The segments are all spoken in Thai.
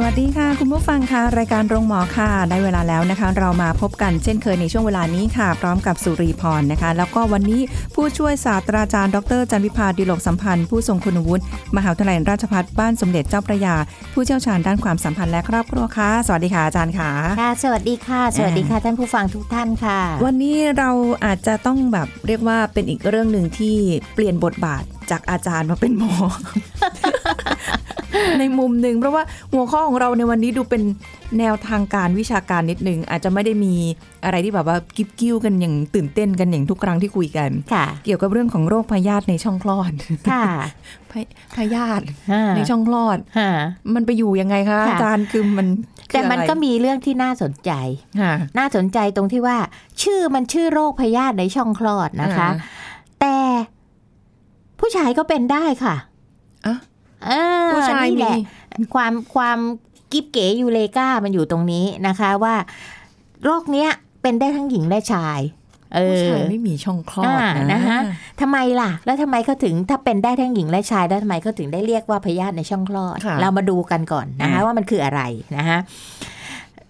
สวัสดีค่ะ คุณผู้ฟังค่ะรายการโรงหมอค่ะ ได้เวลาแล้วนะคะ เรามาพบกันเช่นเคยในช่วงเวลานี้ค่ะ พร้อมกับสุรีพรนะคะ แล้วก็วันนี้ผู้ช่วยศาสตราจารย์ ดรจันวิพาดิโลกสัมพันธ์ ผู้ทรงคุณวุฒิมหาวิทยาลัยราชภัฏบ้านสมเด็จเจ้าพระยา ผู้เชี่ยวชาญด้านความสัมพันธ์และครอบครัวค่ะสวัสดีค่ะอาจารย์ค่ะค่ะ สวัสดีค่ะ สวัสดีค่ะท่านผู้ฟังทุกท่านค่ะ วันนี้เราอาจจะต้องแบบเรียกว่าเป็นอีกเรื่องหนึ่งที่เปลี่ยนบทบาทจากอาจารย์มาเป็นหมอ ในมุมหนึ่งเพราะว่าหัวข้อของเราในวันนี้ดูเป็นแนวทางการวิชาการนิดนึง อาจจะไม่ได้มีอะไรที่แบบว่ากิ๊บกิ้วกันอย่างตื่นเต้นกันอย่างทุกครั้งที่คุยกันค่ะเกี่ยวกับเรื่องของโรคพยาธิในช่องคลอดค่ะพยพยาธิฮ่าในช่องคลอดฮ่ามันไปอยู่ยังไงคะค่ะอาจารย์คือมันคือแต่มันอะไรก็มีเรื่องที่น่าสนใจค่ะน่าสนใจตรงที่ว่า ชื่อมันชื่อโรคพยาธิในช่องคลอดนะคะ แต่ผู้ชายก็เป็นได้ค่ะอะเออ ผู้ชายนี่แหมีละความความกิบเก๋ยูเลกามันอยู่ตรงนี้นะคะว่า โรคเนี้ยเป็นได้ทั้งหญิงและชายเอผู้อชายไม่มีช่องคลอดอ่านะนะคะทำไมล่ะ แล้วทำไมเขาถึงถ้าเป็นได้ทั้งหญิงและชายแล้วทำไมเขาถึงได้เรียกว่าพยาธิในช่องคลอดค่ะเรามาดูกันก่อนนะคะอ่าว่ามันคืออะไรนะคะ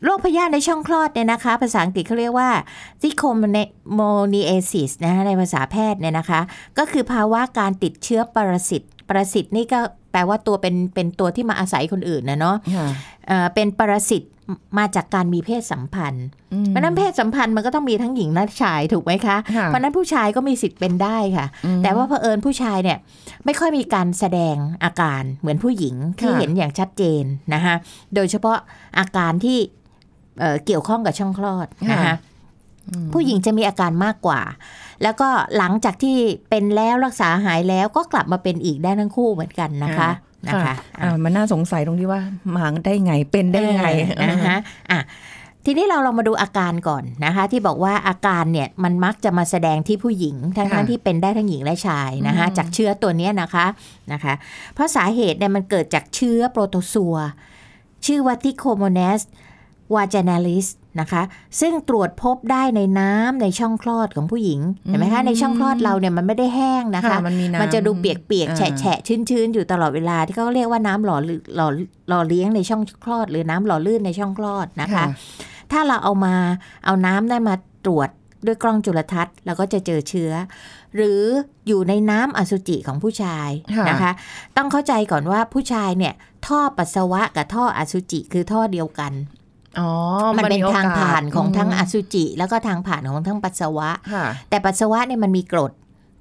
โรคพยาธิในช่องคลอดเนี่ยนะคะ ภาษาอังกฤษเขาเรียกว่าซิโคโมนีเอซิสนะคะในภาษาแพทย์เนี่ยนะคะ ก็คือภาวะการติดเชื้อปรสิตปรสิตนี่ก็ แปลว่าตัวเป็นเป็นตัวที่มาอาศัยคนอื่นนะเนาะค่ะเอ่อเป็นปรสิตมาจากการมีเพศสัมพันธ์อืมเพราะฉะนั้นเพศสัมพันธ์มันก็ต้องมีทั้งหญิงและชายถูกไหมคะค่ะเพราะฉะนั้นผู้ชายก็มีสิทธิ์เป็นได้ค่ะอืมแต่ว่าเผอิญผู้ชายเนี่ยไม่ค่อยมีการแสดงอาการเหมือนผู้หญิงที่ค่ะเห็นอย่างชัดเจนนะคะโดยเฉพาะอาการที่เอ่อเกี่ยวข้องกับช่องคลอดนะคะผู้หญิงจะมีอาการมากกว่า แล้วก็หลังจากที่เป็นแล้วรักษาหายแล้วก็กลับมาเป็นอีกได้ทั้งคู่เหมือนกันนะคะนะคะอ่ามันน่าสงสัยตรงที่ว่ามาได้ไงเป็นได้ไงเออนะคะอะทีนี้เราลองมาดูอาการก่อนนะคะ ที่บอกว่าอาการเนี่ยมันมักจะมาแสดงที่ผู้หญิง ทั้งค่ะทั้งที่เป็นได้ทั้งหญิงและชายนะคะอืมจากเชื้อตัวเนี้ยนะคะนะคะ เพราะสาเหตุเนี่ยมันเกิดจากเชื้อโปรโตซัว ชื่อว่าทิโคโมเนสวาจานาลิส นะคะ ซึ่งตรวจพบได้ในน้ำในช่องคลอดของผู้หญิงเห็นไหมคะในช่องคลอดเราเนี่ยมันไม่ได้แห้งนะคะค่ะมันมีน้ำมันจะดูเปียกๆอ่าแฉะแฉะชื้นชื้นๆ อยู่ตลอดเวลาที่เขาเรียกว่าน้ำหล่อลื่นหล่อหล่อเลี้ยงในช่องคลอด หรือน้ำหล่อลื่นในช่องคลอดนะคะ ถ้าเราเอามาเอาน้ำได้มาตรวจด้วยกล้องจุลทรรศน์เราก็จะเจอเชื้อ หรืออยู่ในน้ำอสุจิของผู้ชายค่ะนะคะ ต้องเข้าใจก่อนว่าผู้ชายเนี่ยท่อปัสสาวะกับท่ออสุจิคือท่อเดียวกันอ๋อ มันเป็นโอกสทางผ่านของทั้งอมสุจิ แล้วก็ทางผ่านของทั้งปัสสาวะค่ะแต่ปัสสาวะเนี่ยมันมีกรด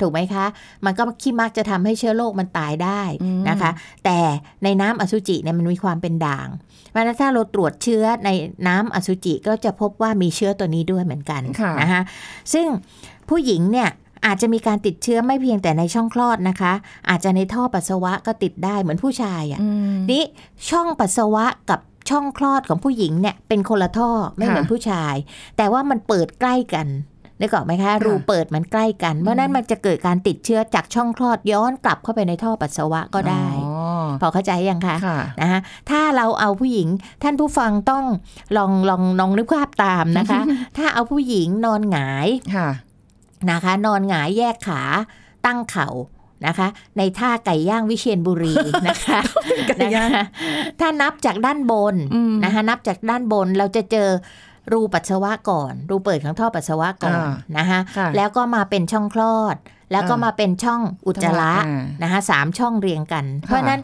ถูกไหมคะ มันก็ขี้มักจะทำให้เชื้อโรคมันตายได้อืมนะคะ แต่ในน้ำอสุจิเนี่ยมันมีความเป็นด่างเพราะฉะนั้นถ้าเราตรวจเชื้อในน้ำอสุจิก็จะพบว่ามีเชื้อตัวนี้ด้วยเหมือนกันค่ะนะคะซึ่งผู้หญิงเนี่ยอาจจะมีการติดเชื้อไม่เพียงแต่ในช่องคลอดนะคะ อาจจะในท่อปัสสาวะก็ติดได้เหมือนผู้ชายอะอืมนี่ช่องปัสสาวะกับ ช่องคลอดของผู้หญิงเนี่ยเป็นคนละท่อไม่เหมือนค่ะผู้ชาย แต่ว่ามันเปิดใกล้กันนึกออกไหมคะ รูเปิดมันใกล้กัน เพราะฉะนั้นมันจะเกิดการติดเชื้อจากช่องคลอดย้อนกลับเข้าไปในท่อปัสสาวะก็ได้อ๋อพอเข้าใจยังคะค่ะนะคะถ้าเราเอาผู้หญิงท่านผู้ฟังต้องลองลองลองนึกภาพตามนะคะ ถ้าเอาผู้หญิงนอนหงายค่ะนะคะ นอนหงายแยกขาตั้งเข่า นะคะ ในท่าไก่ย่างวิเชียนบุรีนะคะไก่ย่างนะคะถ้านับจากด้านบนอืมนะคะนับจากด้านบนเราจะเจอรูปัสสาวะก่อน รูเปิดของท่อปัสสาวะก่อนอ่านะคะค่ะแล้วก็มาเป็นช่องคลอด แล้วก็อ่ามมาเป็นช่องอุจจาระอ่านะคะสามช่องเรียงกัน เพราะฉะนั้น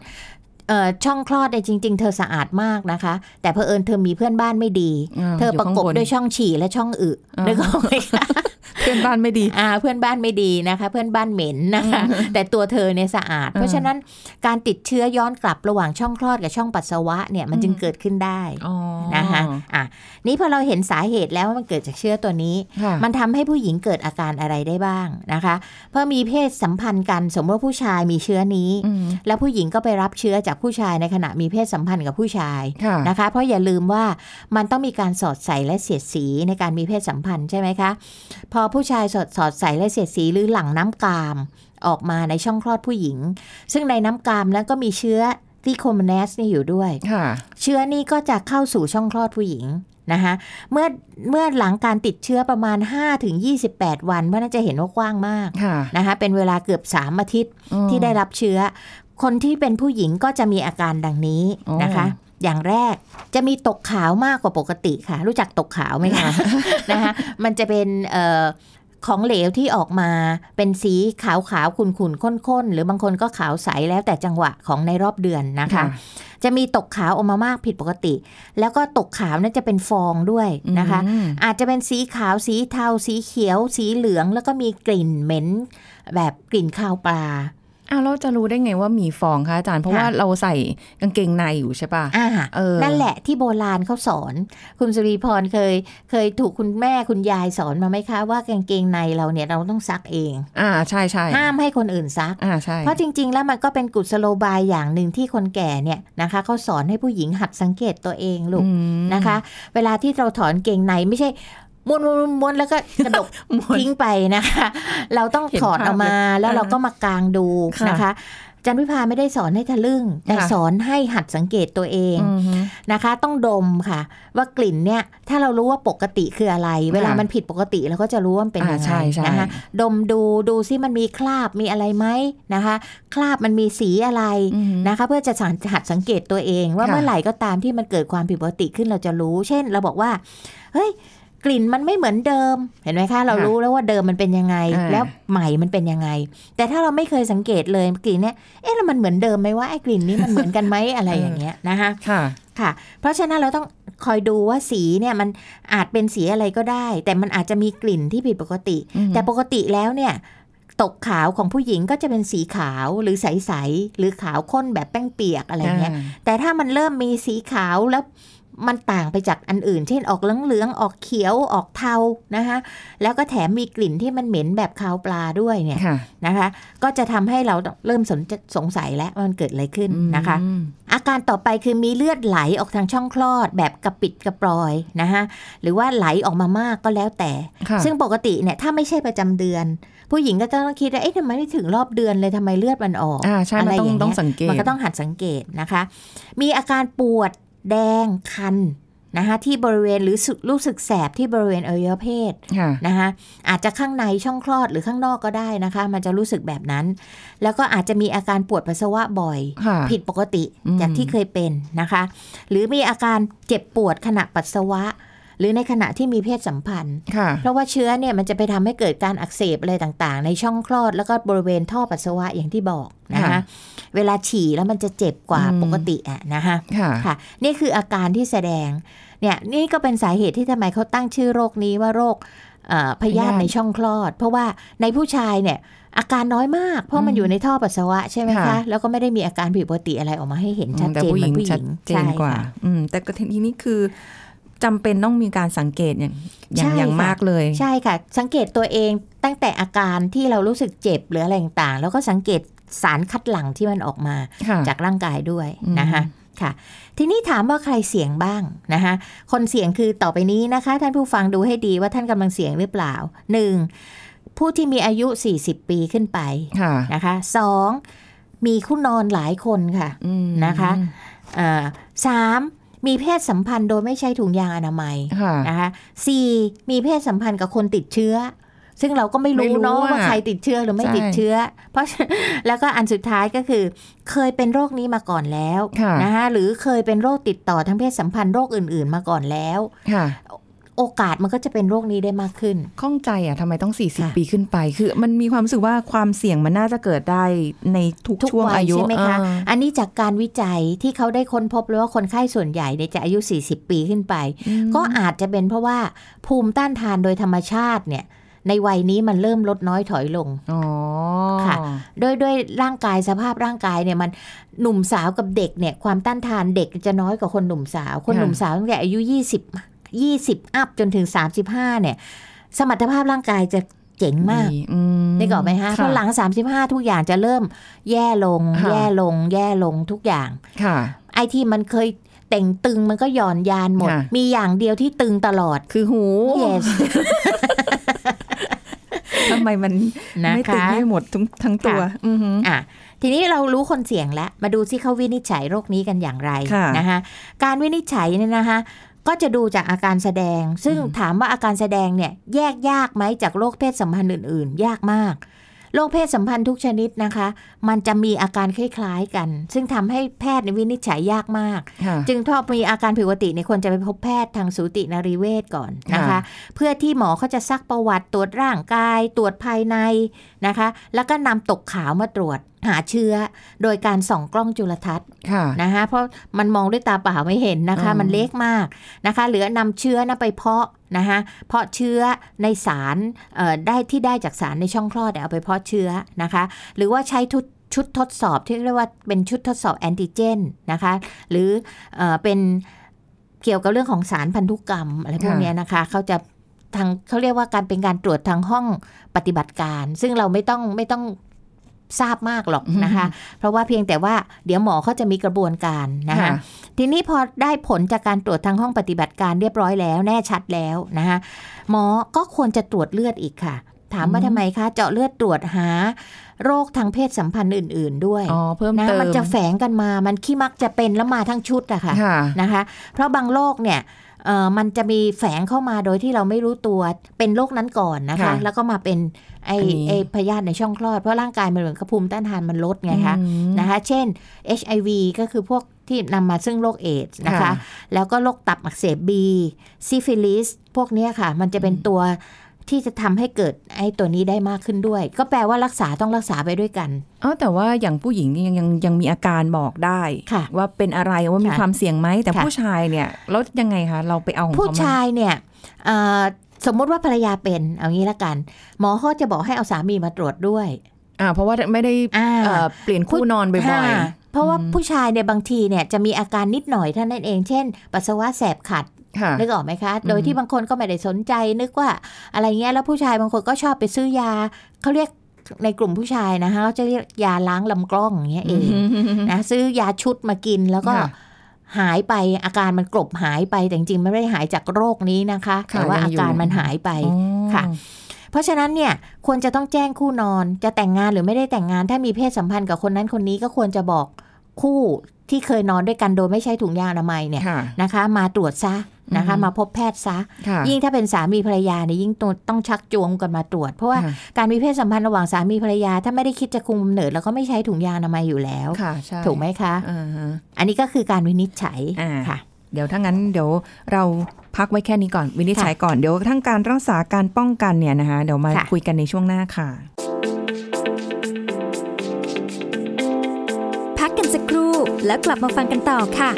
เอ่อช่องคลอดเนี่ยจริง ๆ เธอสะอาดมากนะคะ แต่เพอเอิญเธอมีเพื่อนบ้านไม่ดีอ่าเธอประกบอยู่ข้างบนด้วยช่องฉี่และช่องอึอ่านึกออกไหมคะท เพื่อนบ้านไม่ดีอ่าเพื่อนบ้านไม่ดีนะคะ เพื่อนบ้านเหม็นนะคะ แต่ตัวเธอเนี่ยสะอาด เพราะฉะนั้นการติดเชื้อย้อนกลับระหว่างช่องคลอดกับช่องปัสสาวะเนี่ยมันจึงเกิดขึ้นได้อ๋อนะคะอะนี่พอเราเห็นสาเหตุแล้วว่ามันเกิดจากเชื้อตัวนี้ค่ะมันทำให้ผู้หญิงเกิดอาการอะไรได้บ้างนะคะเพราะมีเพศสัมพันธ์กันสมมติว่าผู้ชายมีเชื้อนี้อืมแล้วผู้หญิงก็ไปรับเชื้อจากผู้ชายในขณะมีเพศสัมพันธ์กับผู้ชายค่ะนะคะ เพราะอย่าลืมว่ามันต้องมีการสอดใส่และเสียดสีในการมีเพศสัมพันธ์ใช่ไหมคะ พอผู้ชายสอดสอดใส่และเสียดสีหรือหลั่งน้ำกามออกมาในช่องคลอดผู้หญิง ซึ่งในน้ำกามนั้นก็มีเชื้อที่โคมเนสนี่อยู่ด้วยค่ะเชื้อนี้ก็จะเข้าสู่ช่องคลอดผู้หญิงนะคะเมื่อเมื่อหลังการติดเชื้อประมาณ 5-28 วันเพราะน่าจะเห็นว่ากว้างมากค่ะนะคะเป็นเวลาเกือบ 3 อาทิตย์อืมที่ได้รับเชื้อ คนที่เป็นผู้หญิงก็จะมีอาการดังนี้อ๋อนะคะ อย่างแรกจะมีตกขาวมากกว่าปกติค่ะ รู้จักตกขาวไหมคะนะคะมันจะเป็นเอ่อของเหลวที่ออกมาเป็นสีขาวขาวๆขุ่นขุ่นๆข้นๆ หรือบางคนก็ขาวใสแล้วแต่จังหวะของในรอบเดือนนะคะ จะมีตกขาวออกมามากผิดปกติ แล้วก็ตกขาวนั่นจะเป็นฟองด้วยนะคะอืมอาจจะเป็นสีขาวสีเทา สีเขียว สีเหลือง แล้วก็มีกลิ่นเหม็นแบบกลิ่นคาวปลา อ้าวเราจะรู้ได้ไงว่ามีฟองคะอาจารย์เพราะค่ะว่าเราใส่กางเกงในอยู่ใช่ป่ะอ่าเออนั่นแหละที่โบราณเขาสอน คุณสุริพรเคย เคยถูกคุณแม่คุณยายสอนมาไหมคะว่ากางเกงในเราเนี่ยเราต้องซักเอง อ่าใช่ใช่ห้ามให้คนอื่นซักอ่าใช่เพราะจริง ๆ แล้วมันก็เป็นกุศโลบายอย่างหนึ่งที่คนแก่เนี่ยนะคะเขาสอนให้ผู้หญิงหัดสังเกตตัวเองลูกอืมนะคะ เวลาที่เราถอนเกงในไม่ใช่ ม้วนม้วนม้วนม้วนแล้วก็กระดกม้วนทิ้งไปนะคะ เราต้องเห็นถอดภาพออกมาเลยแล้วเราอ่าก็มากางดูค่ะนะคะจันวิพาไม่ได้สอนให้ทะลึ่ง แต่ค่ะสอนให้หัดสังเกตตัวเองอืมฮึนะคะ ต้องดมค่ะ ว่ากลิ่นเนี่ย ถ้าเรารู้ว่าปกติคืออะไร เวลามันผิดปกติเราก็จะรู้ว่ามันเป็นอ่ายังไงใช่ใช่นะคะดมดูดูซิมันมีคราบมีอะไรไหมนะคะ คราบมันมีสีอะไรอืมฮึนะคะ เพื่อจะสังหัดสังเกตตัวเอง ว่าค่ะเมื่อไหร่ก็ตามที่มันเกิดความผิดปกติขึ้นเราจะรู้ เช่น เราบอกว่าเฮ้ย กลิ่นมันไม่เหมือนเดิม เห็นไหมคะ เรารู้แล้วว่าเดิมมันเป็นยังไงอ่าแล้วใหม่มันเป็นยังไง แต่ถ้าเราไม่เคยสังเกตเลยกลิ่นเนี่ยเอ๊ะแล้วมันเหมือนเดิมไหมว่าไอ้กลิ่นนี้มันเหมือนกันไหมอะไรอย่างเงี้ยนะคะค่ะค่ะ เพราะฉะนั้นเราต้องคอยดูว่าสีเนี่ยมันอาจเป็นสีอะไรก็ได้ แต่มันอาจจะมีกลิ่นที่ผิดปกติอืมแต่ปกติแล้วเนี่ยตกขาวของผู้หญิงก็จะเป็นสีขาวหรือใส ๆ หรือขาวข้นแบบแป้งเปียกอะไรเงี้ย แต่ถ้ามันเริ่มมีสีขาวแล้ว มันต่างไปจากอันอื่น เช่นออกเหลืองๆออกเขียวออกเทานะคะแล้วก็แถมมีกลิ่นที่มันเหม็นแบบคาวปลาด้วยเนี่ยค่ะนะคะ ก็จะทำให้เราเริ่มสนสงสัยแล้วว่ามันเกิดอะไรขึ้นนะคะอืมอาการต่อไปคือมีเลือดไหลออกทางช่องคลอด แบบกระปิดกระปรอยนะคะหรือว่าไหลออกมามากก็แล้วแต่ค่ะซึ่งปกติเนี่ยถ้าไม่ใช่ประจำเดือน ผู้หญิงก็จะต้องคิดว่าเอ๊ะทำไมไม่ถึงรอบเดือนเลยทำไมเลือดมันออกอ่าใช่มันอะไรต้องอย่างเงี้ยต้องสังเกตมันก็ต้องหัดสังเกตนะคะ มีอาการปวด แดงคันนะคะที่บริเวณหรือสึกรู้สึกแสบที่บริเวณอวัยวะเพศค่ะนะคะอาจจะข้างในช่องคลอดหรือข้างนอกก็ได้นะคะ มันจะรู้สึกแบบนั้น แล้วก็อาจจะมีอาการปวดปัสสาวะบ่อยค่ะผิดปกติอืมจากที่เคยเป็นนะคะ หรือมีอาการเจ็บปวดขณะปัสสาวะห รือในขณะที่มีเพศสัมพันธ์ค่ะเพราะว่าเชื้อเนี่ยมันจะไปทำให้เกิดการอักเสบอะไรต่างๆ ในช่องคลอดแล้วก็บริเวณท่อปัสสาวะอย่างที่บอกนะคะค่ะเวลาฉี่แล้วมันจะเจ็บกว่าอืมปกติอะนะคะค่ะค่ะนี่คืออาการที่แสดงเนี่ยนี่ก็เป็นสาเหตุที่ทำไมเขาตั้งชื่อโรคนี้ว่าโรคเอ่อพยาธิพยาธิในช่องคลอด เพราะว่าในผู้ชายเนี่ยอาการน้อยมาก เพราะมันอยู่ในท่อปัสสาวะใช่ไหมคะค่ะแล้วก็ไม่ได้มีอาการผิดปกติอะไรออกมาให้เห็นชัดแต่เจนผู้เหหมืญิองนผู้หชัญิดงเจนกว่าใช่ค่ะอืมแต่ก็ทีนี้คือ จำเป็นต้องมีการสังเกตอย่างอย่างใช่อย่างค่ะมากเลย ใช่ค่ะ สังเกตตัวเองตั้งแต่อาการที่เรารู้สึกเจ็บหรืออะไรต่างๆ แล้วก็สังเกตสารคัดหลั่งที่มันออกมาค่ะจากร่างกายด้วยอืมนะคะค่ะ ทีนี้ถามว่าใครเสี่ยงบ้างนะคะคนเสี่ยงคือต่อไปนี้นะคะ ท่านผู้ฟังดูให้ดีว่าท่านกำลังเสี่ยงหรือเปล่าหนึ่งผู้ที่มีอายุ 40 ปีขึ้นไปค่ะนะคะสองมีคู่นอนหลายคนค่ะอืมนะคะอ่าสาม มีเพศสัมพันธ์โดยไม่ใช้ถุงยางอนามัยค่ะนะคะสี่มีเพศสัมพันธ์กับคนติดเชื้อ ซึ่งเราก็ไม่ไม่รู้รู้เนาะอะว่าใครติดเชื้อหรือไม่ใช่ติดเชื้อ เพราะแล้วก็อันสุดท้ายก็คือ เคยเป็นโรคนี้มาก่อนแล้วค่ะนะคะหรือเคยเป็นโรคติดต่อทางเพศสัมพันธ์โรคอื่น ๆ มาก่อนแล้วค่ะ โอกาสมันก็จะเป็นโรคนี้ได้มากขึ้น ข้องใจอะทำไมต้องค่ะ40 ปีขึ้นไป คือมันมีความรู้สึกว่าความเสี่ยงมันน่าจะเกิดได้ในทุกทุกช่วงวัยอายุใช่ไหมคะเอออันนี้จากการวิจัยที่เขาได้ค้นพบเลยว่าคนไข้ส่วนใหญ่เนี่ยจะอายุ 40 ปีขึ้นไปอืมก็อาจจะเป็นเพราะว่าภูมิต้านทานโดยธรรมชาติเนี่ยในวัยนี้มันเริ่มลดน้อยถอยลงอ๋อค่ะ ด้วยด้วยร่างกายสภาพร่างกายเนี่ยมันหนุ่มสาวกับเด็กเนี่ยความต้านทานเด็กจะน้อยกว่าคนหนุ่มสาว คนหนุ่มสาวตั้งแต่อายุ 20 20 อัพจนถึง 35 เนี่ย สมรรถภาพร่างกายจะเจ๋งมากดีอืมได้ก่อนไหมฮะเพราะหลัง 35 ทุกอย่างจะเริ่มแย่ลงค่ะแย่ลง แย่ลงทุกอย่าง ค่ะ ไอที่มันเคยแต่งตึงมันก็หย่อนยานหมดค่ะมีอย่างเดียวที่ตึงตลอดคือหู yes ทำไมมันนะไม่ตึงคะให้หมดทั้งทั้งตัวอือหืออะทีนี้เรารู้คนเสี่ยงแล้ว มาดูซิเขาวินิจฉัยโรคนี้กันอย่างไรค่ะนะคะการวินิจฉัยเนี่ยนะคะ ก็จะดูจากอาการแสดง ซึ่งถามว่าอาการแสดงเนี่ยแยกยากไหมจากโรคเพศสัมพันธ์อื่น ๆ ยากมากโรคเพศสัมพันธ์ทุกชนิดนะคะ มันจะมีอาการคล้ายๆกัน ซึ่งทำให้แพทย์วินิจฉัยยากมากค่ะจึงถ้ามีอาการผิดปกติเนี่ยควรจะไปพบแพทย์ทางสูตินรีเวชก่อนนะคะค่ะเพื่อที่หมอเขาจะซักประวัติตรวจร่างกาย ตรวจภายในนะคะ แล้วก็นำตกขาวมาตรวจ หาเชื้อโดยการส่องกล้องจุลทรรศน์ค่ะนะคะเพราะมันมองด้วยตาเปล่าไม่เห็นนะคะอืมมันเล็กมากนะคะหรือนำเชื้อนะไปเพาะนะคะเพาะเชื้อในสารเอ่อได้ที่ได้จากสารในช่องคลอดเนี่ยเอาไปเพาะเชื้อนะคะ หรือว่าใช้ทุดชุดทดสอบที่เรียกว่าเป็นชุดทดสอบแอนติเจนนะคะ หรือเออเป็นเกี่ยวกับเรื่องของสารพันธุกรรมอะไรพวกค่ะเนี้ยนะคะเขาจะทางเขาเรียกว่าการเป็นการตรวจทางห้องปฏิบัติการ ซึ่งเราไม่ต้องไม่ต้อง ทราบมากหรอกนะคะ เพราะว่าเพียงแต่ว่าเดี๋ยวหมอเขาจะมีกระบวนการนะคะค่ะทีนี้พอได้ผลจากการตรวจทางห้องปฏิบัติการเรียบร้อยแล้วแน่ชัดแล้วนะคะหมอก็ควรจะตรวจเลือดอีกค่ะ ถามว่าอืมทำไมคะเจาะเลือดตรวจหาโรคทางเพศสัมพันธ์อื่น ๆ ด้วยอ๋อเพิ่มนะเติมมันจะแฝงกันมา มันขี้มักจะเป็นแล้วมาทั้งชุดอะค่ะค่ะนะคะ เพราะบางโรคเนี่ยเอ่อ มันจะมีแฝงเข้ามาโดยที่เราไม่รู้ตัวเป็นโรคนั้นก่อนนะคะค่ะแล้วก็มาเป็นไออันนี้ไอพยาธิในช่องคลอด เพราะร่างกายมันเหมือนกับภูมิต้านทานมันลดไงคะอืมนะคะเช่น HIV ก็คือพวกที่นำมาซึ่งโรคเอดส์นะคะค่ะแล้วก็โรคตับอักเสบบีซิฟิลิสพวกเนี้ยค่ะ มันจะเป็นตัว ที่จะทำให้เกิดไอ้ตัวนี้ได้มากขึ้นด้วย ก็แปลว่ารักษาต้องรักษาไปด้วยกันอ๋อแต่ว่าอย่างผู้หญิงนี่ยังยังยังมีอาการบอกได้ค่ะว่าเป็นอะไรว่ามีค่ะความเสี่ยงไหมแต่ค่ะผู้ชายเนี่ยแล้วยังไงคะเราไปเอาของผู้เขามาชายเนี่ยเอ่อสมมุติว่าภรรยาเป็นเอางี้ละกัน หมอเขาจะบอกให้เอาสามีมาตรวจด้วยอ่าเพราะว่าไม่ได้อ่าเอ่อเปลี่ยนคู่นอนบ่อยค่ะเพราะว่าอืมผู้ชายเนี่ยบางทีเนี่ยจะมีอาการนิดหน่อยเท่านั้นเอง เช่น ปัสสาวะแสบขัดๆค่ะ นึกออกไหมคะ โดยที่บางคนก็ไม่ได้สนใจนึกว่าอะไรเงี้ยแล้วผู้ชายบางคนก็ชอบไปซื้อยาเขาเรียกในกลุ่มผู้ชายนะคะเขาจะเรียกยาล้างลำกล้องอย่างเงี้ยเองนะซื้อยาชุดมากินแล้วก็ค่ะหายไปอาการมันกลบหายไปแต่จริงๆไม่ได้หายจากโรคนี้นะคะค่ะแต่ว่ายังอาอยู่การมันหายไปอ๋อค่ะ เพราะฉะนั้นเนี่ยควรจะต้องแจ้งคู่นอนจะแต่งงานหรือไม่ได้แต่งงาน ถ้ามีเพศสัมพันธ์กับคนนั้นคนนี้ก็ควรจะบอกคู่ที่เคยนอนด้วยกันโดยไม่ใช้ถุงยางอนามัยเนี่ยค่ะนะคะ มาตรวจซะ นะคะอือฮึมาพบแพทย์ซะค่ะยิ่งถ้าเป็นสามีภรรยาเนี่ยยิ่งต้องต้องชักจูงกันมาตรวจ เพราะว่าค่ะการมีเพศสัมพันธ์ระหว่างสามีภรรยา ถ้าไม่ได้คิดจะคุมกำเนิดแล้วก็ไม่ใช้ถุงยางอนามัยอยู่แล้วค่ะใช่ถูกไหมคะอ่าฮะอันนี้ก็คือการวินิจฉัยอ่าค่ะ เดี๋ยวถ้างั้นเดี๋ยวเราพักไว้แค่นี้ก่อนวินิจฉัยก่อนเดี๋ยวทั้งการรักษาการป้องกันเนี่ยนะคะเดี๋ยวมาค่ะคุยกันในช่วงหน้าค่ะ พักกันสักครู่แล้วกลับมาฟังกันต่อค่ะ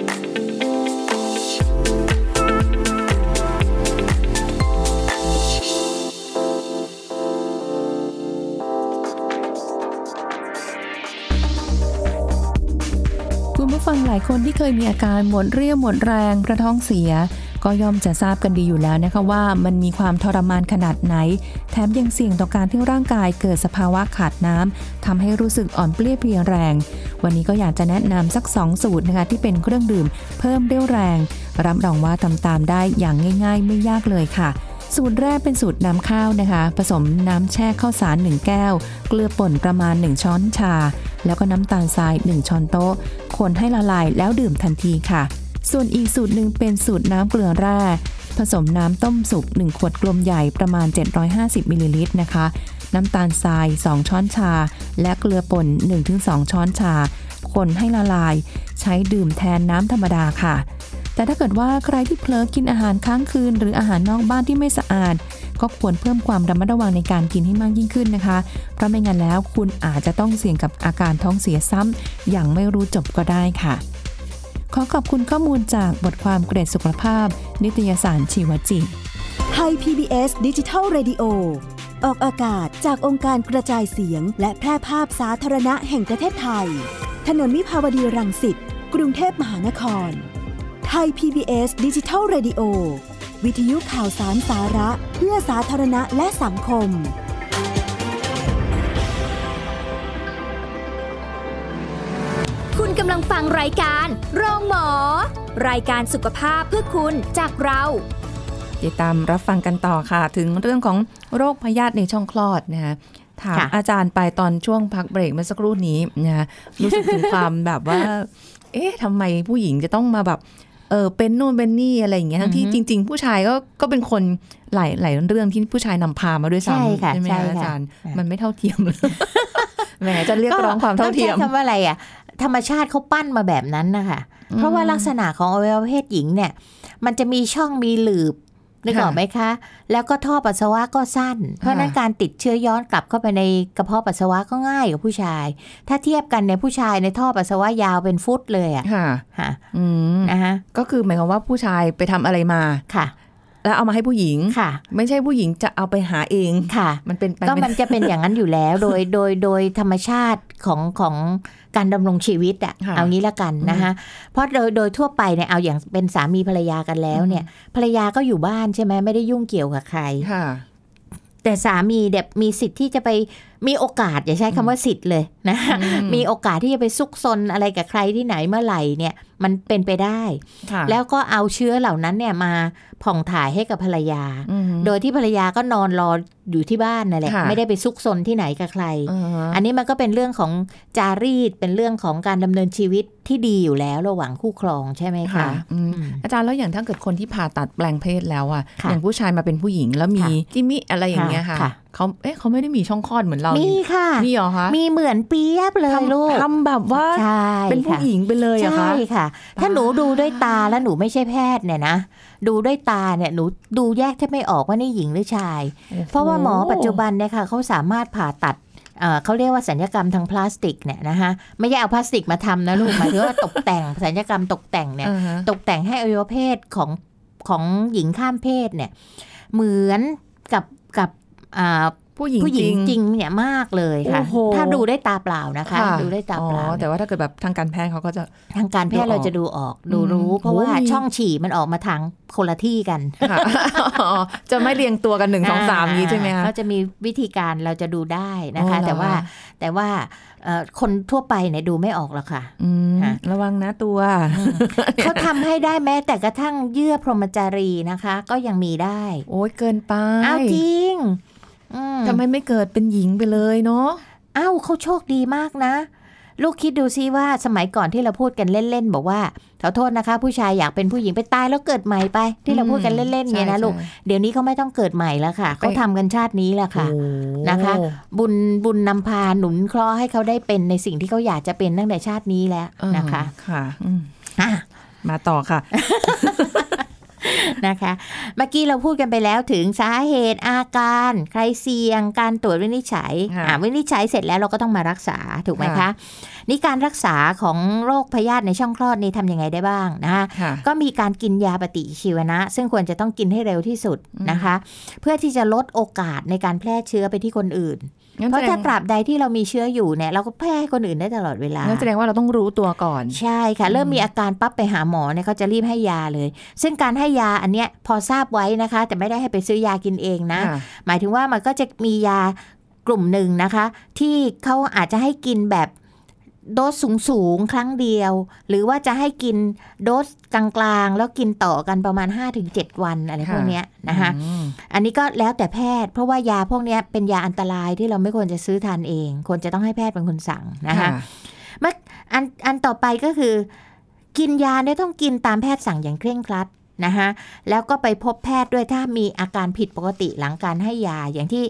ายคนที่เคยมีอาการหมดเรี่ยวหมดแรงกระท้องเสีย ก็ย่อมจะทราบกันดีอยู่แล้วนะคะว่ามันมีความทรมานขนาดไหน แถมยังเสี่ยงต่อการที่ร่างกายเกิดสภาวะขาดน้ำทำให้รู้สึกอ่อนเปลี้ยเพลียแรง วันนี้ก็อยากจะแนะนำสัก 2 สูตรนะคะที่เป็นเครื่องดื่ม เพิ่มเรี่ยวแรง รับรองว่าทำตามได้อย่างง่าย ๆ ไม่ยากเลยค่ะ สูตรแรกเป็นสูตรน้ำข้าวนะคะ ผสมน้ำแช่ข้าวสาร 1 แก้ว เกลือป่นประมาณ 1 ช้อนชา แล้วก็น้ำตาลทราย 1 ช้อนโต๊ะ คนให้ละลายแล้วดื่มทันทีค่ะ ส่วนอีกสูตรหนึ่งเป็นสูตรน้ำเกลือแร่ผสมน้ำต้มสุก 1 ขวดกลมใหญ่ประมาณ 750มิลลิลิตรนะคะ น้ำตาลทราย 2 ช้อนชา และเกลือป่น 1-2 ช้อนชา คนให้ละลาย ใช้ดื่มแทนน้ำธรรมดาค่ะ แต่ถ้าเกิดว่าใครที่เผลอกินอาหารค้างคืน หรืออาหารนอกบ้านที่ไม่สะอาด ก็ควรเพิ่มความระมัดระวังในการกินให้มากยิ่งขึ้นนะคะ เพราะไม่งั้นแล้วคุณอาจจะต้องเสี่ยงกับอาการท้องเสียซ้ำอย่างไม่รู้จบก็ได้ค่ะ ขอขอบคุณข้อมูลจากบทความเกรดสุขภาพ นิตยสารชีวจิตไทย PBS ดิจิทัล Radio ออกอากาศจากองค์การกระจายเสียง และแพร่ภาพสาธารณะแห่งประเทศไทย ถนนมิภาวดีรังสิต กรุงเทพมหานคร ไทย PBS ดิจิทัล Radio วิทยุข่าวสารสาระ เพื่อสาธารณะและสังคม คุณกำลังฟังรายการโรงหมอ รายการสุขภาพเพื่อคุณจากเราติดตามรับฟังกันต่อค่ะ ถึงเรื่องของโรคพยาธิในช่องคลอดนะคะถามค่ะอาจารย์ไปตอนช่วงพักเบรกเมื่อสักครู่นี้นะคะรู้สึกถึงความแบบว่า เอ๊ะทำไมผู้หญิงจะต้องมาแบบ เออเป็นนู่นเป็นนี่อะไรอย่างเงี้ยทั้งที่อือจฮึริง ๆ ผู้ชายก็ก็เป็นคนหลายหลายเรื่องที่ผู้ชายนำพามาด้วยใช่ซ้ำค่ะใช่ไหมใช่คะค่ะอาจารย์ค่ะมันไม่เท่าเทียมเลยแหมจะเรียกร้องความเท่าเทียมต้องใช้คำว่าอะไรอะธรรมชาติเขาปั้นมาแบบนั้นนะคะเพราะว่าลักษณะของอวัยวะเพศหญิงเนี่ย มันจะมีช่องมีหลืบ นึกออกไหมคะ แล้วก็ท่อปัสสาวะก็สั้น เพราะฉะนั้นการติดเชื้อย้อนกลับเข้าไปในกระเพาะปัสสาวะก็ง่ายกว่าผู้ชาย ถ้าเทียบกันเนี่ยผู้ชายในท่อปัสสาวะยาวเป็นฟุตเลยอะค่ะค่ะอืมนะคะก็คือหมายความว่าผู้ชายไปทำอะไรมาค่ะ แล้วเอามาให้ผู้หญิงค่ะ ไม่ใช่ผู้หญิงจะเอาไปหาเองค่ะ มันเป็นไปก็ไม่มันจะเป็นอย่างนั้นอยู่แล้ว โดยโดยโดยธรรมชาติของของการดำรงชีวิตอะค่ะเอางี้ละกันนะคะเพราะโดยโดยทั่วไปเนี่ยเอาอย่างเป็นสามีภรรยากันแล้วเนี่ย ภรรยาก็อยู่บ้านใช่ไหมไม่ได้ยุ่งเกี่ยวกับใครค่ะแต่สามีเด็บมีสิทธิ์ที่จะไปมีโอกาสอย่าใช้คำว่าสิทธิ์เลยนะอืมมีโอกาสที่จะไปซุกซนอะไรกับใครที่ไหนเมื่อไหร่เนี่ยมันเป็นไปได้ค่ะแล้วก็เอาเชื้อเหล่านั้นเนี่ยมาผ่องถ่ายให้กับภรรยาอืมโดยที่ภรรยาก็นอนรออยู่ที่บ้านนั่นแหละค่ะไม่ได้ไปซุกซนที่ไหนกับใครอ่าฮะอันนี้มันก็เป็นเรื่องของจารีตเป็นเรื่องของการดำเนินชีวิตที่ดีอยู่แล้วระหว่างคู่ครองใช่ไหมค่ะคะอืมอืมอาจารย์แล้วอย่างถ้าเกิดคนที่ผ่าตัดแปลงเพศแล้วอะค่ะอย่างผู้ชายมาเป็นผู้หญิงแล้วมีค่ะจิมิอะไรอย่างเงี้ยค่ะค่ะ เขาเอ๊ะเขาไม่ได้มีช่องคลอดเหมือนเรา มีนี่ค่ะมีเหรอคะมีเหมือนเปียบเลยทำลูกทำแบบว่าใช่เป็นผู้ค่ะหญิงไปเลยเหรอะใช่คะค่ะ ถ้าหนูดูด้วยตาแล้วหนูไม่ใช่แพทย์เนี่ยนะดูด้วยตาเนี่ยหนูดูแยกแทบไม่ออกว่านี่หญิงหรือชาย เพราะว่าหมอปัจจุบันเนี่ยค่ะเขาสามารถผ่าตัดเอ่อเขาเรียกว่าสัญญกรรมทางพลาสติกเนี่ยนะคะไม่ใช่เอาพลาสติกมาทำนะลูกหมายถึงว่าตกแต่งสัญญกรรมตกแต่งเนี่ยอ่าฮะตกแต่งให้อวัยวะเพศของของหญิงข้ามเพศเนี่ยเหมือนกับกับอ่า ผู้หญิงผู้หญิงจริงจริงเนี่ยมากเลยค่ะโอ้โหถ้าดูได้ตาเปล่านะคะค่ะดูได้ตาอ๋อเปล่าแต่ว่าถ้าเกิดแบบทางการแพทย์เขาก็จะทางการแพทย์ดูออกเราจะดูออกดูรู้อืมเพราะว่าโอ้มีช่องฉี่มันออกมาทางคนละที่กันค่ะอ๋อจะไม่เรียงตัวกันหนึ่งสองสามนี้ใช่ไหมคะเขาจะมีวิธีการเราจะดูได้นะคะอ๋อเหรอแต่ว่าแต่ว่าเอ่อคนทั่วไปเนี่ยดูไม่ออกหรอกค่ะอืมค่ะระวังนะตัว เขาทำให้ได้แม้แต่กระทั่งเยื่อพรหมจารีนะคะ ก็ยังมีได้ โอ้ยเกินไปอ้าวจริงอืม ทำไมไม่เกิดเป็นหญิงไปเลยเนาะอ้าวเขาโชคดีมากนะ ลูกคิดดูซิว่าสมัยก่อนที่เราพูดกันเล่นๆบอกว่าขอโทษนะคะ ผู้ชายอยากเป็นผู้หญิงไปตายแล้วเกิดใหม่ไป ที่เราพูดกันเล่นๆเนี่ยนะใช่ลูกใช่เดี๋ยวนี้เขาไม่ต้องเกิดใหม่แล้วค่ะเขาทำกันชาตินี้แหละค่ะโอ้นะคะ บุญบุญนำพาหนุนเคราะห์ให้เขาได้เป็นในสิ่งที่เขาอยากจะเป็นตั้งแต่ชาตินี้แล้วเออนะคะค่ะอืมอะมาต่อค่ะ นะคะ เมื่อกี้เราพูดกันไปแล้วถึงสาเหตุอาการ ใครเสี่ยงการตรวจวินิจฉัยค่ะอ่าวินิจฉัยเสร็จแล้วเราก็ต้องมารักษาถูกไหมคะค่ะนี่การรักษาของโรคพยาธิในช่องคลอดนี่ทำยังไงได้บ้างนะคะค่ะก็มีการกินยาปฏิชีวนะ ซึ่งควรจะต้องกินให้เร็วที่สุดนะคะ เพื่อที่จะลดโอกาสในการแพร่เชื้อไปที่คนอื่นงั้น เพราะแสดถ้างตราบใดที่เรามีเชื้ออยู่เนี่ยเราก็แพร่ให้คนอื่นได้ตลอดเวลางั้นแสดงว่าเราต้องรู้ตัวก่อน ใช่ค่ะ เริ่มมีอาการปั๊บไปหาหมอเนี่ยเขาจะรีบให้ยาเลย ซึ่งการให้ยาอันเนี้ยพอทราบไว้นะคะ แต่ไม่ได้ให้ไปซื้อยากินเองนะค่ะหมายถึงว่ามันก็จะมียากลุ่มหนึ่งนะคะ ที่เขาอาจจะให้กินแบบ โดสสูงสูงๆครั้งเดียว หรือว่าจะให้กินโดสกลางๆ แล้วกินต่อกันประมาณ 5-7 วันอะไรพวกเนี้ยนะคะอืมอันนี้ก็แล้วแต่แพทย์ เพราะว่ายาพวกเนี้ยเป็นยาอันตรายที่เราไม่ควรจะซื้อทานเอง ควรจะต้องให้แพทย์เป็นคนสั่งนะคะอันอันต่อไปก็คือ กินยาเนี่ยต้องกินตามแพทย์สั่งอย่างเคร่งครัด นะคะแล้วก็ไปพบแพทย์ด้วยถ้ามีอาการผิดปกติหลังการให้ยา อย่างที่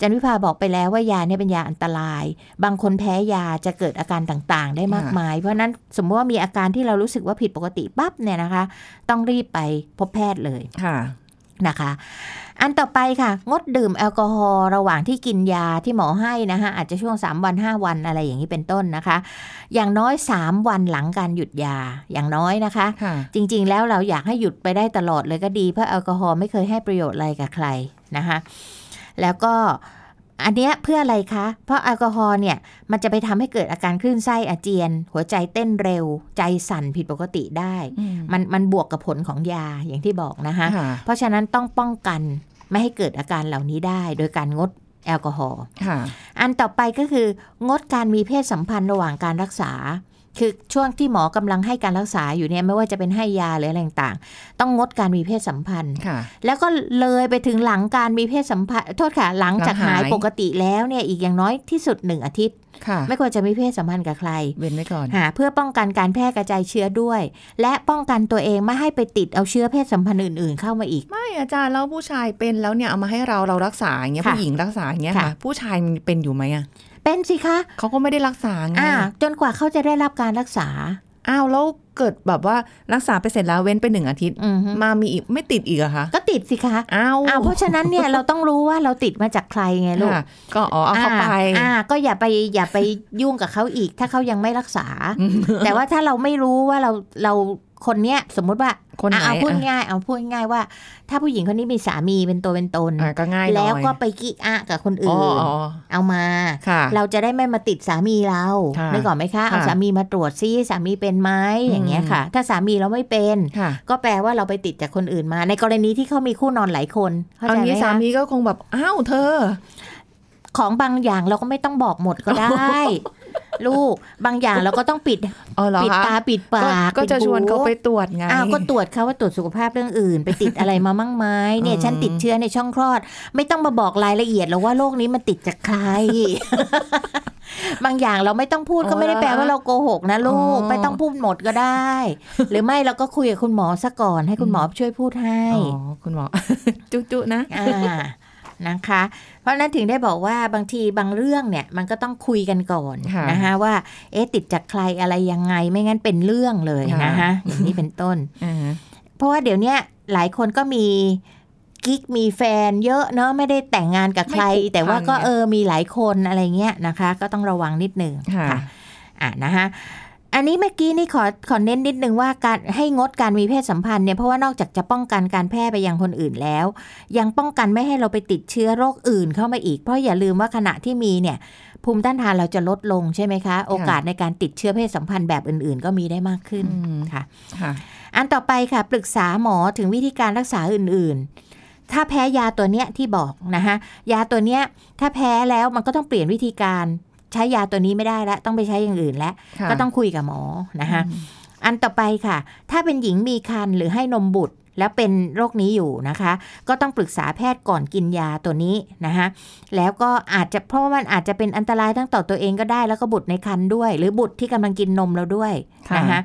จันวิภาบอกไปแล้วว่ายาเนี่ยเป็นยาอันตราย บางคนแพ้ยาจะเกิดอาการต่างๆ ได้มากมาย เพราะฉะนั้นสมมติว่ามีอาการที่เรารู้สึกว่าผิดปกติปั๊บเนี่ยนะคะ ต้องรีบไปพบแพทย์เลยค่ะ นะคะ อันต่อไปค่ะ งดดื่มแอลกอฮอล์ระหว่างที่กินยาที่หมอให้นะคะอาจจะช่วง 3 วัน 5 วันอะไรอย่างนี้เป็นต้นนะคะ อย่างน้อย 3 วันหลังการหยุดยาอย่างน้อยนะคะค่ะจริงๆแล้วเราอยากให้หยุดไปได้ตลอดเลยก็ดีเพราะแอลกอฮอล์ไม่เคยให้ประโยชน์อะไรกับใครนะคะ แล้วก็ อันเนี้ยเพื่ออะไรคะ เพราะแอลกอฮอล์เนี่ยมันจะไปทำให้เกิดอาการคลื่นไส้อาเจียน หัวใจเต้นเร็ว ใจสั่นผิดปกติได้ มันมันบวกกับผลของยาอย่างที่บอกนะคะค่ะเพราะฉะนั้นต้องป้องกันไม่ให้เกิดอาการเหล่านี้ได้ โดยการงดแอลกอฮอล์ค่ะอันต่อไปก็คืองดการมีเพศสัมพันธ์ระหว่างการรักษา คือช่วงที่หมอกำลังให้การรักษาอยู่เนี่ยไม่ว่าจะเป็นให้ยาหรืออะไรต่างๆ ต้องงดการมีเพศสัมพันธ์ค่ะแล้วก็เลยไปถึงหลังการมีเพศสัมพันธ์โทษค่ะหลังจากหลังหาหายยปกติแล้วเนี่ยอีกอย่างน้อยที่สุดหนึ่งอาทิตย์ค่ะไม่ควรจะมีเพศสัมพันธ์กับใคร เว้นไว้ก่อนหาเพื่อป้องกันการแพร่กระจายเชื้อด้วย และป้องกันตัวเองไม่ให้ไปติดเอาเชื้อเพศสัมพันธ์อื่นๆ เข้ามาอีก ไม่อาจารย์แล้วผู้ชายเป็นแล้วเนี่ยเอามาให้เราเรารักษาอย่างเงี้ยค่ะผู้หญิงรักษาอย่างเงี้ยค่ะค่ะผู้ชายเป็นอยู่ไหมอะ เป็นสิคะเขาก็ไม่ได้รักษาไงอ่าจนกว่าเขาจะได้รับการรักษาอ้าวแล้วเกิดแบบว่ารักษาไปเสร็จแล้วเว้นไปหนึ่งอาทิตย์อือฮึมามีอีกไม่ติดอีกเหรอะคะก็ติดสิคะอ้าวอ้าวเพราะฉะนั้นเนี่ยเราต้องรู้ว่าเราติดมาจากใครไงลูกค่ะก็อ๋อเอาเข้าไปอ่อ่าก็อย่าไปอย่าไปยุ่งกับเขาอีก ถ้าเขายังไม่รักษา แต่ว่าถ้าเราไม่รู้ว่าเราเรา คนเนี้ยสมมุติว่าคนไหนอะเอาพูดอะง่ายเอาพูดง่ายว่า ถ้าผู้หญิงคนนี้มีสามีเป็นตัวเป็นตนอะก็ง่ายหน่อยแล้วก็ไปกิ๊กอะกับคนอ๋อื่อนอ๋อเอามาค่ะเราจะได้ไม่มาติดสามีเราค่ะนึกออกไหมคะเอาค่ะสามีมาตรวจซิสามีเป็นไหมอืมอย่างเงี้ยค่ะ ถ้าสามีเราไม่เป็นค่ะก็แปลว่าเราไปติดจากคนอื่นมา ในกรณีที่เขามีคู่นอนหลายคนเข้าเอาใจไหมงี้สาคะมีก็คงแบบอ้าวเธอ ของบางอย่างเราก็ไม่ต้องบอกหมดก็ได้ ลูกบางอย่างเราก็ต้องปิดอ๋อเหรอปิดคะตาปิดปากก็จะปิดหูชวนเขาไปตรวจไงอ้าวก็ตรวจเขาว่าตรวจสุขภาพเรื่องอื่น ไปติดอะไรมามั่งไหมเนี่ยอืมฉันติดเชื้อในช่องคลอด ไม่ต้องมาบอกรายละเอียดหรอกว่าโรคนี้มันติดจากใครบางอย่างเราไม่ต้องพูดก็ไม่ได้แปลว่าเราโกหกนะลูกไม่ต้องพูดหมดก็ได้ หรือไม่เราก็คุยกับคุณหมอซะก่อนให้คุณหมอช่วยพูดให้อ๋อคุณหมอจุจุๆนะอ่า นะคะ เพราะฉะนั้นถึงได้บอกว่าบางทีบางเรื่องเนี่ยมันก็ต้องคุยกันก่อนค่ะนะคะว่าเอ๊ะติดจากใครอะไรยังไงไม่งั้นเป็นเรื่องเลยค่ะนะคะอย่างนี้เป็นต้นอ่าเพราะว่าเดี๋ยวเนี้ยหลายคนก็มีกิ๊กมีแฟนเยอะเนอะไม่ได้แต่งงานกับใครไม่ผูกพันแต่ว่าก็ไงเออมีหลายคนอะไรเงี้ยนะคะ ก็ต้องระวังนิดหนึ่งค่ะอะนะคะ อันนี้เมื่อกี้นี่ขอขอเน้นนิดนึงว่าการให้งดการมีเพศสัมพันธ์เนี่ยเพราะว่านอกจากจะป้องกันการแพร่ไปยังคนอื่นแล้ว ยังป้องกันไม่ให้เราไปติดเชื้อโรคอื่นเข้ามาอีก เพราะอย่าลืมว่าขณะที่มีเนี่ยภูมิต้านทานเราจะลดลงใช่ไหมคะ โอกาสในการติดเชื้อเพศสัมพันธ์แบบอื่น ๆ ก็มีได้มากขึ้นอืมค่ะค่ะ อันต่อไปค่ะปรึกษาหมอถึงวิธีการรักษาอื่น ๆถ้าแพ้ยาตัวเนี้ยที่บอกนะคะยาตัวเนี้ยถ้าแพ้แล้วมันก็ต้องเปลี่ยนวิธีการ ใช้ยาตัวนี้ไม่ได้แล้วต้องไปใช้อย่างอื่นแล้วค่ะก็ต้องคุยกับหมอนะคะอันต่อไปค่ะ ถ้าเป็นหญิงมีครรภ์หรือให้นมบุตรแล้วเป็นโรคนี้อยู่นะคะ ก็ต้องปรึกษาแพทย์ก่อนกินยาตัวนี้นะคะแล้วก็อาจจะเพราะว่ามันอาจจะเป็นอันตรายทั้งต่อตัวเองก็ได้ แล้วก็บุตรในครรภ์ด้วย หรือบุตรที่กำลังกินนมเราด้วยค่ะนะคะ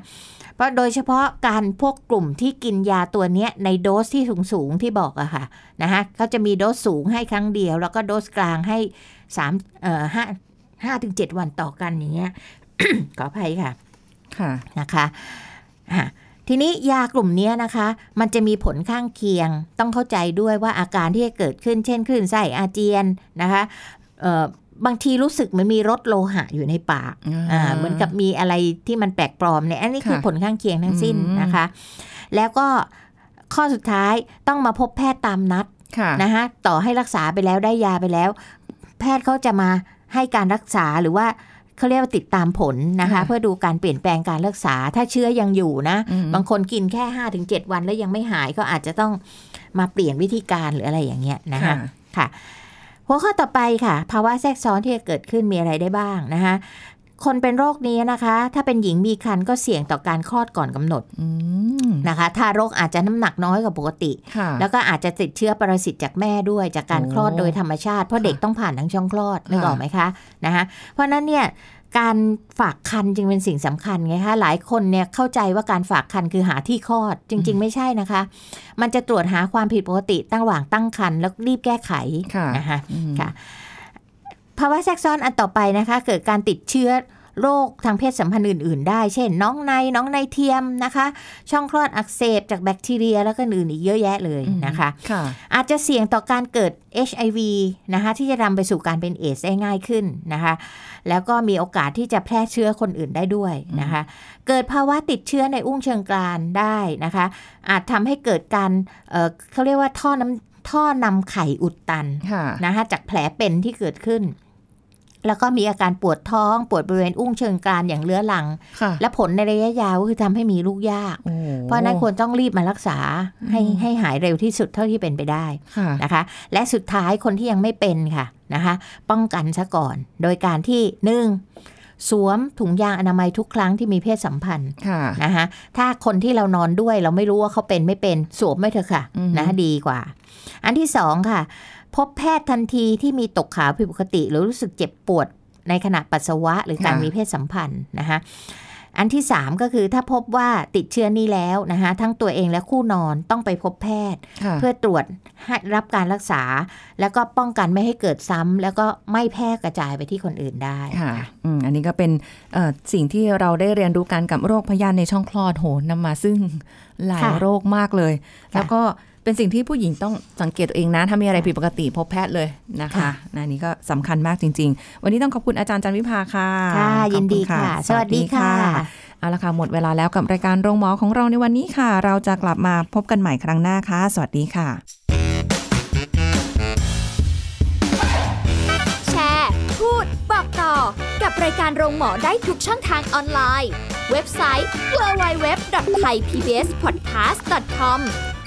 เพราะโดยเฉพาะการพวกกลุ่มที่กินยาตัวเนี้ยในโดสที่สูงสูงๆที่บอกอะค่ะนะคะเขาจะมีโดสสูงให้ครั้งเดียว แล้วก็โดสกลางให้สามเอ่อห้า ห้าถึงเจ็ดวันต่อกันอย่างเงี้ยขออภัยค่ะ ค่ะนะคะอะทีนี้ยากลุ่มเนี้ยนะคะ มันจะมีผลข้างเคียง ต้องเข้าใจด้วยว่าอาการที่จะเกิดขึ้นเช่นคลื่นไส้อาเจียนนะคะเอ่อบางทีรู้สึกเหมันมีรสโลหะอยู่ในปากอ่าอ่าเหมือนกับมีอะไรที่มันแปลกปลอมเนี่ยอันนี้คือค่ะผลข้างเคียงทั้งสิ้นอืมนะคะ แล้วก็ข้อสุดท้ายต้องมาพบแพทย์ตามนัดค่ะนะคะต่อให้รักษาไปแล้วได้ยาไปแล้ว แพทย์เขาจะมา ให้การรักษาหรือว่าเขาเรียกว่าติดตามผลนะคะค่ะเพื่อดูการเปลี่ยนแปลงการรักษา ถ้าเชื้อยังอยู่นะอืมบางคนกินแค่5-7ถึงวันแล้วยังไม่หายก็อาจจะต้องมาเปลี่ยนวิธีการหรืออะไรอย่างเงี้ยนะคะค่ะค่ะหัวข้อต่อไปค่ะ ภาวะแทรกซ้อนที่จะเกิดขึ้นมีอะไรได้บ้างนะคะ คนเป็นโรคนี้นะคะ ถ้าเป็นหญิงมีครรภ์ก็เสี่ยงต่อการคลอดก่อนกำหนดอืมนะคะทารกอาจจะน้ำหนักน้อยกว่าปกติค่ะแล้วก็อาจจะติดเชื้อปรสิตจากแม่ด้วยจากการโอ้คลอดโดยธรรมชาติ เพราะค่ะเด็กต้องผ่านทั้งช่องคลอดนึกค่ะออกไหมคะนะคะเพราะฉะนั้นเนี่ยการฝากคันจึงเป็นสิ่งสำคัญไงคะหลายคนเนี่ยเข้าใจว่าการฝากคันคือหาที่คลอดจริง ๆ ไม่ใช่นะคะ มันจะตรวจหาความผิดปกติตั้งหว่างตั้งคันแล้วรีบแก้ไขค่ะนะคะอืมค่ะ ภาวะแทรกซ้อนอันต่อไปนะคะ เกิดการติดเชื้อโรคทางเพศสัมพันธ์อื่น ๆ ได้ เช่น น้องใน น้องในเทียมนะคะ ช่องคลอดอักเสบจากแบคทีเรีย แล้วก็อื่นอีกเยอะแยะเลยนะคะค่ะอาจจะเสี่ยงต่อการเกิด HIV นะคะ ที่จะนำไปสู่การเป็นเอสได้ง่ายขึ้นนะคะ แล้วก็มีโอกาสที่จะแพร่เชื้อคนอื่นได้ด้วยนะคะ เกิดภาวะติดเชื้อในอุ้งเชิงกรานได้นะคะ อาจทำให้เกิดการเอ่อเขาเรียกว่าท่อน้ำท่อนำไข่อุดตันค่ะนะคะจากแผลเป็นที่เกิดขึ้น แล้วก็มีอาการปวดท้องปวดบริเวณอุ้งเชิงกรานอย่างเรื้อรังค่ะและผลในระยะยาวก็คือทำให้มีลูกยากโอ้เพราะฉะนั้นควรต้องรีบมารักษาให้อืมให้หายเร็วที่สุดเท่าที่เป็นไปได้ค่ะนะคะ และสุดท้ายคนที่ยังไม่เป็นค่ะนะคะ ป้องกันซะก่อน โดยการที่หนึ่งสวมถุงยางอนามัยทุกครั้งที่มีเพศสัมพันธ์ค่ะนะคะถ้าคนที่เรานอนด้วยเราไม่รู้ว่าเขาเป็นไม่เป็นสวมไม่เถอะค่ะอือฮึนะดีกว่า อันที่สองค่ะ พบแพทย์ทันทีที่มีตกขาวผิดปกติ หรือรู้สึกเจ็บปวดในขณะปัสสาวะ หรือการมีเพศสัมพันธ์นะคะอันที่สามก็คือถ้าพบว่าติดเชื้อนี้แล้วนะคะทั้งตัวเองและคู่นอนต้องไปพบแพทย์ค่ะเพื่อตรวจให้รับการรักษา แล้วก็ป้องกันไม่ให้เกิดซ้ำแล้วก็ไม่แพร่กระจายไปที่คนอื่นได้ค่ะอืมอันนี้ก็เป็นเอ่อสิ่งที่เราได้เรียนรู้กันกับโรคพยาธิในช่องคลอดโหนำมาซึ่งหลายค่ะโรคมากเลย แล้วก็ เป็นสิ่งที่ผู้หญิงต้องสังเกตตัวเองนะ ถ้ามีอะไรผิดปกติพบแพทย์เลยนะคะค่ะนะอันนี้ก็สำคัญมากจริง ๆ วันนี้ต้องขอบคุณอาจารย์จันวิภาค่ะค่ะยินดีขอบณค่ะ สวัสดีค่ะเอาละค่ะ หมดเวลาแล้วกับรายการโรงหมอของเราในวันนี้ค่ะ เราจะกลับมาพบกันใหม่ครั้งหน้าค่ะ สวัสดีค่ะ แชร์ พูด บอกต่อ กับรายการโรงหมอได้ทุกช่องทางออนไลน์ เว็บไซต์ www.thaipbspodcast.com